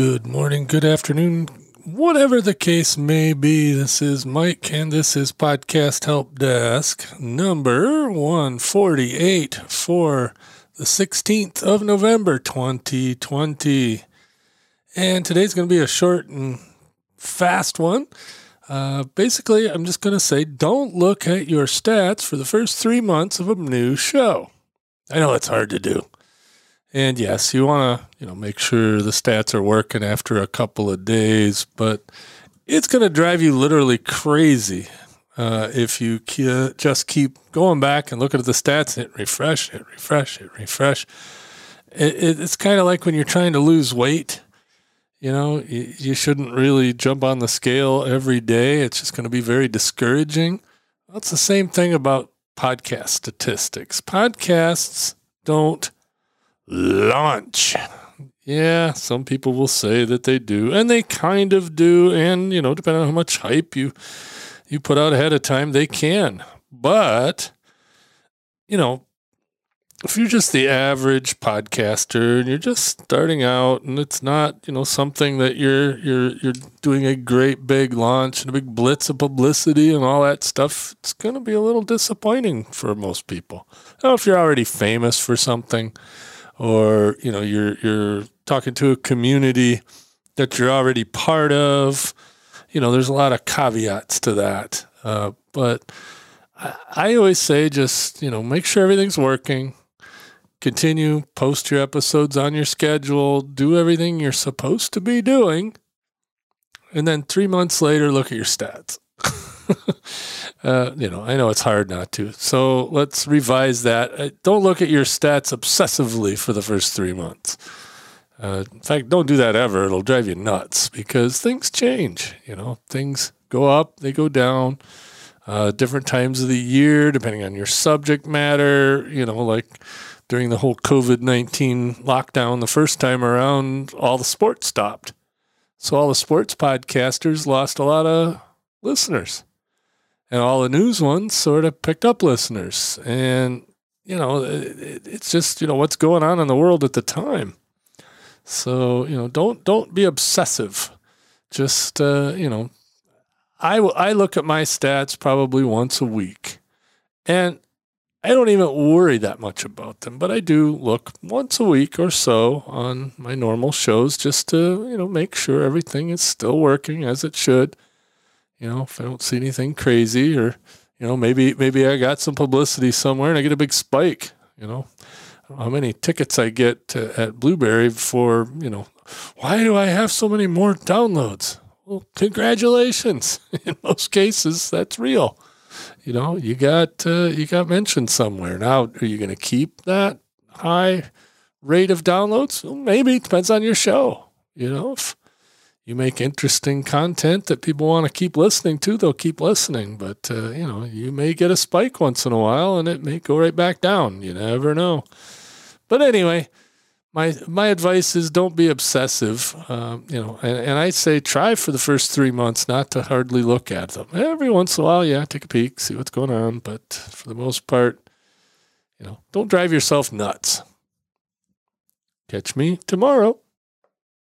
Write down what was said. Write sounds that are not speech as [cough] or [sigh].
Good morning, good afternoon, whatever the case may be. This is Mike, and this is Podcast Help Desk number 148 for the 16th of November 2020. And today's going to be a short and fast one. Uh, basically, I'm just going to say don't look at your stats for the first three months of a new show. I know it's hard to do. And yes, you want to, you know, make sure the stats are working after a couple of days, but it's going to drive you literally crazy uh, if you ke- just keep going back and looking at the stats, hit refresh, hit refresh, hit refresh. It, it, it's kind of like when you're trying to lose weight. You know, you, you shouldn't really jump on the scale every day. It's just going to be very discouraging. It's the same thing about podcast statistics. Podcasts don't launch. Yeah, some people will say that they do, and they kind of do. And you know, depending on how much hype you you put out ahead of time, they can. But you know, if you're just the average podcaster and you're just starting out, and it's not you know something that you're you're you're doing a great big launch and a big blitz of publicity and all that stuff, it's going to be a little disappointing for most people. Now, if you're already famous for something or you know you're you're talking to a community that you're already part of. You know, there's a lot of caveats to that, uh, but I, I always say just you know make sure everything's working. Continue post your episodes on your schedule. Do everything you're supposed to be doing, and then three months later, look at your stats. Uh, you know, I know it's hard not to. So let's revise that. Uh, don't look at your stats obsessively for the first three months. Uh, in fact, don't do that ever. It'll drive you nuts because things change. You know, things go up, they go down. Uh, different times of the year, depending on your subject matter. You know, like during the whole COVID 19 lockdown the first time around, all the sports stopped. So all the sports podcasters lost a lot of listeners and all the news ones sort of picked up listeners. And, you know, it, it's just, you know, what's going on in the world at the time. So, you know, don't, don't be obsessive. Just, uh, you know, I, I look at my stats probably once a week and I don't even worry that much about them, but I do look once a week or so on my normal shows just to, you know, make sure everything is still working as it should you know, if I don't see anything crazy or, you know, maybe maybe I got some publicity somewhere and I get a big spike, you know. how many tickets I get to, at Blubrry for, you know, why do I have so many more downloads? Well, congratulations. [laughs] In most cases, that's real. You know, you got uh, you got mentioned somewhere. Now, are you going to keep that high rate of downloads? Well, maybe it depends on your show. You know, if you make interesting content that people want to keep listening to, they'll keep listening. But uh, you know, you may get a spike once in a while, and it may go right back down. You never know. But anyway, my my advice is don't be obsessive. Um, you know, and, and I say try for the first three months not to hardly look at them. Every once in a while, yeah, take a peek, see what's going on. But for the most part, you know, don't drive yourself nuts. Catch me tomorrow.